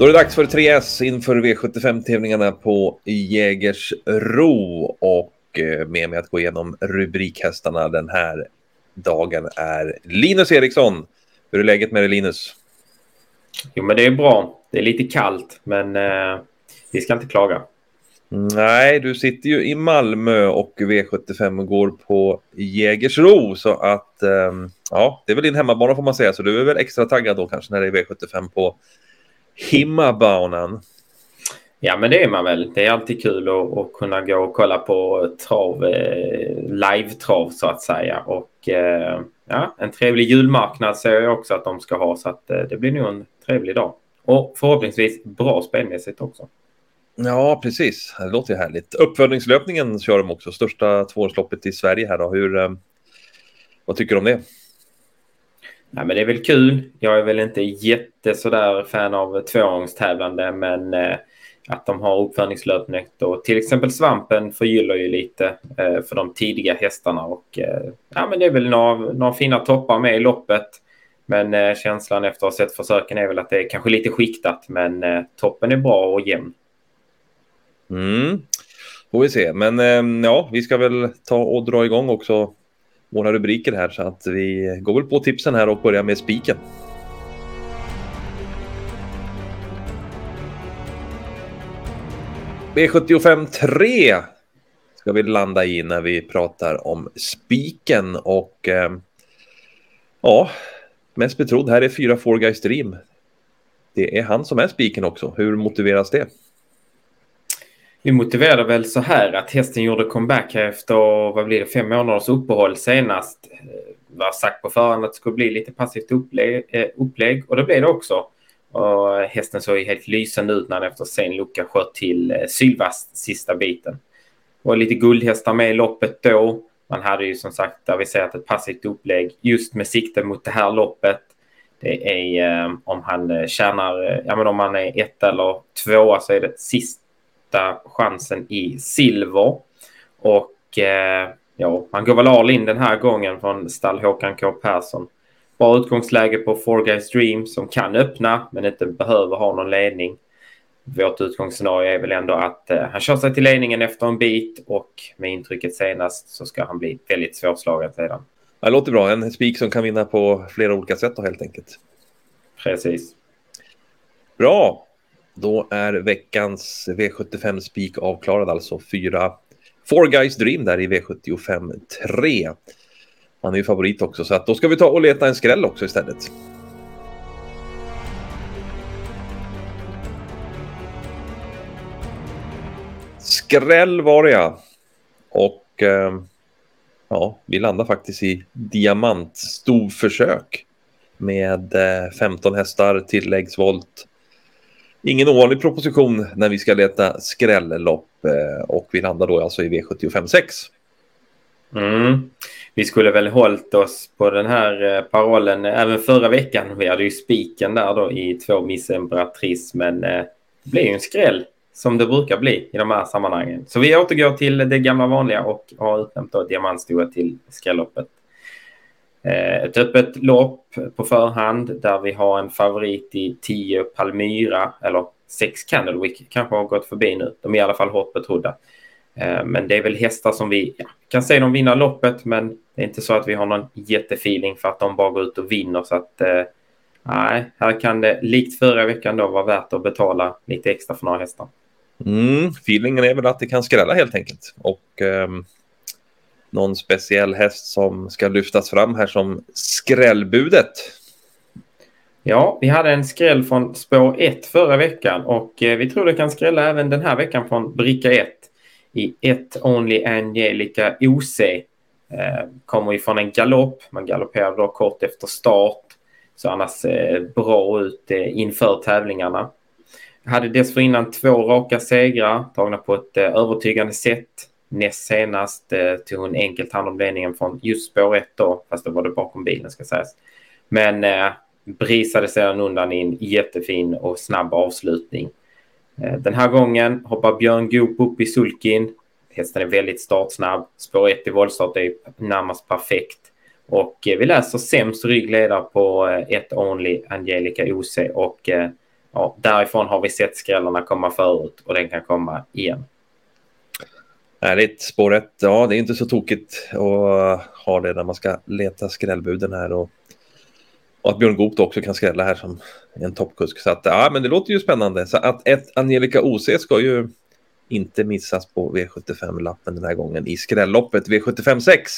Då är det dags för 3S inför V75-tävlingarna på Jägersro. Och eh, med mig att gå igenom rubrikhästarna den här dagen är Linus Eriksson. Hur är läget med dig Linus? Jo, men det är bra. Det är lite kallt, men eh, vi ska inte klaga. Nej, du sitter ju i Malmö och V75 går på Jägersro så att eh, ja, det är väl din hemmabana får man säga så du är väl extra taggad då kanske när det är V75 på himmabanan. Ja, men det är man väl. Det är alltid kul att, att kunna gå och kolla på trav, eh, live-trav så att säga. Och eh, ja, en trevlig julmarknad ser jag också att de ska ha så att eh, det blir nog en trevlig dag. Och förhoppningsvis bra spelmässigt också. Ja, precis. Det låter ju härligt. Uppfödningslöpningen kör de också, största tvåårsloppet i Sverige här då. Hur, eh, vad tycker du om det? Ja, men det är väl kul. Jag är väl inte jätte sådär fan av tvåångstävlande, men eh, att de har uppfödningslöpning och till exempel svampen förgyller ju lite eh, för de tidiga hästarna och eh, ja, men det är väl några, några fina toppar med i loppet. Men eh, känslan efter att ha sett försöken är väl att det är kanske lite skiktat, men eh, toppen är bra och jämn. Mm. Får vi se, men eh, ja, vi ska väl ta och dra igång också våra rubriker här så att vi går väl på tipsen här och börjar med spiken. V75 3 ska vi landa i när vi pratar om spiken och eh, ja, mest betrodd här är fyra Four Guys Dream. Det är han som är spiken också. Hur motiveras det? Vi motiverade väl så här att hästen gjorde comeback här efter, vad blir det, fem månaders uppehåll senast. Eh, var sagt på förhand att det skulle bli lite passivt upplägg, eh, upplägg och det blev det också. Och hästen såg helt lysande ut när han efter sen lucka sköt till eh, Sylvast sista biten. Och lite guldhästar med i loppet då. Man hade ju som sagt aviserat ett passivt upplägg just med sikte mot det här loppet. Det är eh, om han eh, tjänar, ja men om han är ett eller tvåa så är det sist sista chansen i silver. Och eh, ja, man går väl all in den här gången från stall Håkan K Persson. Bra utgångsläge på Four Guys Dream som kan öppna men inte behöver ha någon ledning. Vårt utgångsscenario är väl ändå att eh, han kör sig till ledningen efter en bit och med intrycket senast så ska han bli väldigt svårslagen sedan. Det låter bra. En spik som kan vinna på flera olika sätt då helt enkelt. Precis. Bra. Då är veckans V75 spik avklarad, alltså fyra Four Guys Dream där i V75 3. Han är ju favorit också, så att då ska vi ta och leta en skräll också istället. Skräll var det ja. Och eh, ja, vi landar faktiskt i diamantstovförsök med eh, 15 hästar, tilläggsvolt. Ingen ovanlig proposition när vi ska leta skrällopp eh, och vi landar då alltså i V75 6. Mm. Vi skulle väl hållit oss på den här eh, parollen eh, även förra veckan. Vi hade ju spiken där då i två Miss Embratrice, men det blev ju en skräll som det brukar bli i de här sammanhangen. Så vi återgår till det gamla vanliga och har utnämnt då diamantstoa till skrälloppet. Eh, ett öppet lopp på förhand där vi har en favorit i 10 Palmyra eller 6 Candlewick kanske har gått förbi nu. De är i alla fall hårt betrodda. Eh, men det är väl hästar som vi ja, kan se dem vinna loppet, men det är inte så att vi har någon jättefeeling för att de bara går ut och vinner. Så att eh, nej, här kan det likt förra veckan då vara värt att betala lite extra för några hästar. Mm, feelingen är väl att det kan skrälla helt enkelt. Och um någon speciell häst som ska lyftas fram här som skrällbudet. Ja, vi hade en skräll från spår 1 förra veckan och eh, vi tror det kan skrälla även den här veckan från bricka 1 i 1 Only Angelica OC. Eh, kommer ifrån en galopp. Man galopperar då kort efter start. Så annars eh, bra ut inför tävlingarna. Hade dessförinnan två raka segrar tagna på ett övertygande sätt. Näst senast eh, tog hon enkelt hand om ledningen från just spår 1 då, fast då var det bakom bilen ska sägas. Men eh, brisade sedan undan i en jättefin och snabb avslutning. Eh, den här gången hoppar Björn Goop upp i sulkin. Hästen är väldigt startsnabb. Spår 1 i voltstart är närmast perfekt. Och eh, vi läser sämst ryggledare på eh, ett Only Angelica OC och eh, ja, därifrån har vi sett skrällarna komma förut och den kan komma igen. Härligt. Spåret, ja det är inte så tokigt att ha det när man ska leta skrällbuden här. Och, och att Björn Goop också kan skrälla här som en toppkusk. Så att, ja, men det låter ju spännande. Så att ett Angelica OC ska ju inte missas på V75-lappen den här gången i skrälloppet V75 6.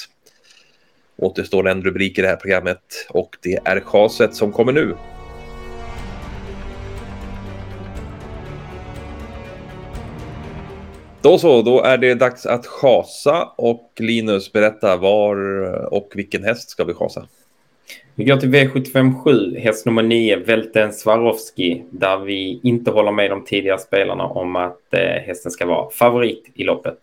Återstår en rubrik i det här programmet och det är chaset som kommer nu. Då så, då är det dags att chasa och Linus berätta var och vilken häst ska vi chasa? Vi går till V75 7, häst nummer 9, Velten Swarovski, där vi inte håller med de tidigare spelarna om att eh, hästen ska vara favorit i loppet.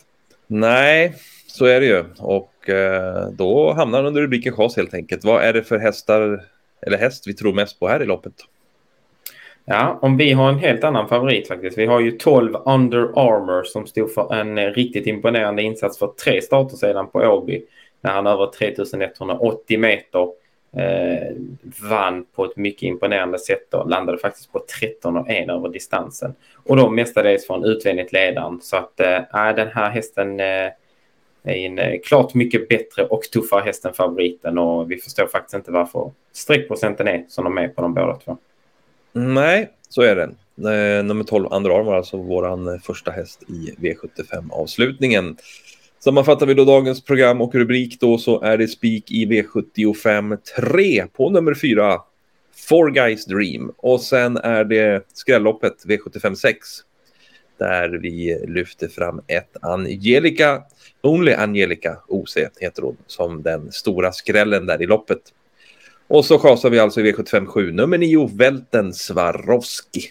Nej, så är det ju. Och eh, då hamnar den under rubriken chas helt enkelt. Vad är det för hästar eller häst vi tror mest på här i loppet? Ja, om vi har en helt annan favorit faktiskt. Vi har ju 12 Under Armour som stod för en eh, riktigt imponerande insats för tre starter sedan på Åby. När han över 3180 meter eh, vann på ett mycket imponerande sätt och landade faktiskt på 13 och 1 över distansen. Och då mestadels från utvändigt ledaren. Så att eh, den här hästen eh, är en eh, klart mycket bättre och tuffare häst än favoriten och vi förstår faktiskt inte varför streckprocenten är som de är på de båda två. Nej, så är det. Eh, nummer 12, Andra var alltså vår eh, första häst i V75-avslutningen. Sammanfattar vi då dagens program och rubrik då så är det spik i V75 3 på nummer 4, Four Guys Dream. Och sen är det skrälloppet V75 6 där vi lyfter fram ett Angelica, Only Angelica OC heter hon, som den stora skrällen där i loppet. Och så chasar vi alltså i V75 7, nummer 9, Välten Swarovski.